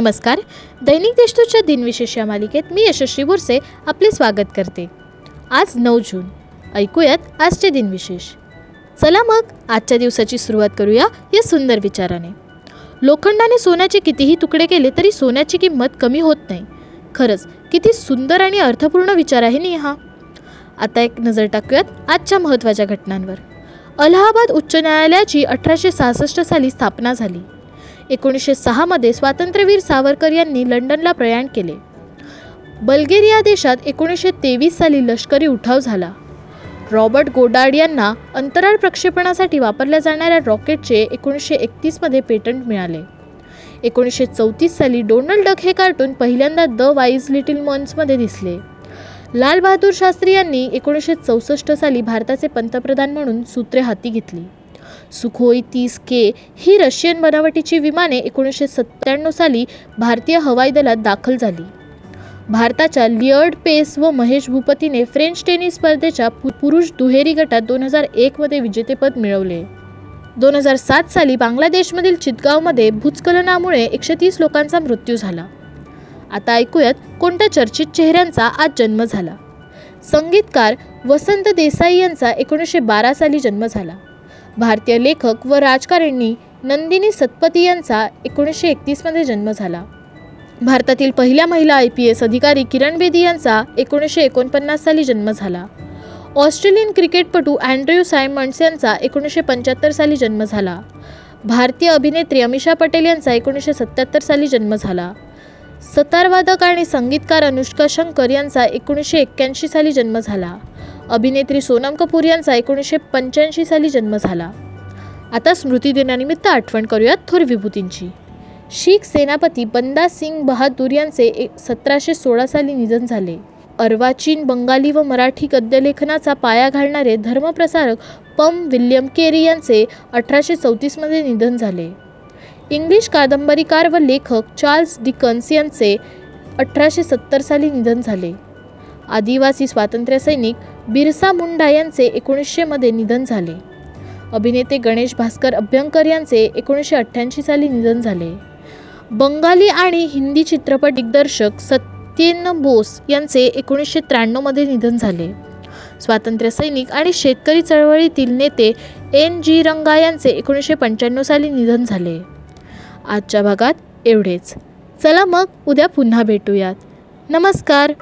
नमस्कार. दैनिक देशदूतच्या दिनविशेष या मालिकेत मी यशस्वी बुरसे आपले स्वागत करते. आज नऊ जून. ऐकूयात आजचे दिनविशेष चला मग आजच्या दिवसाची सुरुवात करूया या सुंदर विचाराने. लोखंडाने सोन्याचे कितीही तुकडे केले तरी सोन्याची किंमत कमी होत नाही. खरंच किती सुंदर आणि अर्थपूर्ण विचार आहे नी हा. आता एक नजर टाकूयात आजच्या महत्त्वाच्या घटनांवर. अलाहाबाद उच्च न्यायालयाची अठराशे सहासष्ट साली स्थापना झाली. एकोणीसशे सहामध्ये स्वातंत्र्यवीर सावरकर यांनी लंडनला प्रयाण केले. बल्गेरिया देशात एकोणीसशे तेवीस साली लष्करी उठाव झाला. रॉबर्ट गोडार्ड यांना अंतराळ प्रक्षेपणासाठी वापरल्या जाणाऱ्या रॉकेटचे एकोणीसशे एकतीसमध्ये पेटंट मिळाले. एकोणीसशे चौतीस साली डोनाल्ड डक हे कार्टून पहिल्यांदा द वाईज लिटिल मन्समध्ये दिसले. लाल बहादूर शास्त्री यांनी एकोणीसशे चौसष्ट साली भारताचे पंतप्रधान म्हणून सूत्रे हाती घेतली. सुखोई तीस के ही रशियन बनावटीची विमाने एकोणीसशे सत्त्याण्णव साली भारतीय हवाई दलात दाखल झाली. भारताच्या लिअर्ड पेस व महेश भूपतीने फ्रेंच टेनिस स्पर्धेच्या पु- पुरुष दुहेरी गटात दोन हजार एकमध्ये विजेतेपद मिळवले. दोन हजार सात साली बांगलादेशमधील चितगावमध्ये भूस्खलनामुळे एकशे तीस लोकांचा मृत्यू झाला. आता ऐकूयात कोणत्या चर्चित चेहऱ्यांचा आज जन्म झाला? संगीतकार वसंत देसाई यांचा एकोणीसशे बारा साली जन्म झाला. भारतीय लेखक व राजकारणी नंदिनी सतपती यांचा एकोणीसशे एकतीसमध्ये जन्म झाला. भारतातील पहिल्या महिला आय पी एस अधिकारी किरण बेदी यांचा एकोणीसशे एकोणपन्नास साली जन्म झाला. ऑस्ट्रेलियन क्रिकेटपटू अँड्र्यू सायमंड्स यांचा एकोणीसशे पंच्याहत्तर साली जन्म झाला. भारतीय अभिनेत्री अमिषा पटेल यांचा एकोणीसशे सत्त्याहत्तर साली जन्म झाला. सतारवादक आणि संगीतकार अनुष्का शंकर यांचा एकोणीसशे एक्क्याऐंशी साली जन्म झाला. अभिनेत्री सोनम कपूर यांचा एकोणीसशे पंच्याऐंशी साली जन्म झाला. आता स्मृती दिनानिमित्त आठवण करूयात थोर विभूतींची. शीख सेनापती बंदा सिंग बहादूर यांचे एक सतराशे सोळा साली निधन झाले. अर्वाचीन बंगाली व मराठी गद्यलेखनाचा पाया घालणारे धर्मप्रसारक पम विल्यम केरी यांचे अठराशे चौतीसमध्ये निधन झाले. इंग्लिश कादंबरीकार व लेखक चार्ल्स डिकन्स यांचे अठराशे सत्तर साली निधन झाले. आदिवासी स्वातंत्र्य सैनिक बिरसा मुंडा यांचे एकोणीसशेमध्ये निधन झाले. अभिनेते गणेश भास्कर अभ्यंकर यांचे एकोणीसशे अठ्ठ्याऐंशी साली निधन झाले. बंगाली आणि हिंदी चित्रपट दिग्दर्शक सत्येन बोस यांचे एकोणीसशे त्र्याण्णवमध्ये निधन झाले. स्वातंत्र्य सैनिक आणि शेतकरी चळवळीतील नेते एन जी रंगा यांचे एकोणीसशे पंच्याण्णव साली निधन झाले. आजच्या भागात एवढेच. चला मग उद्या पुन्हा भेटूयात. नमस्कार.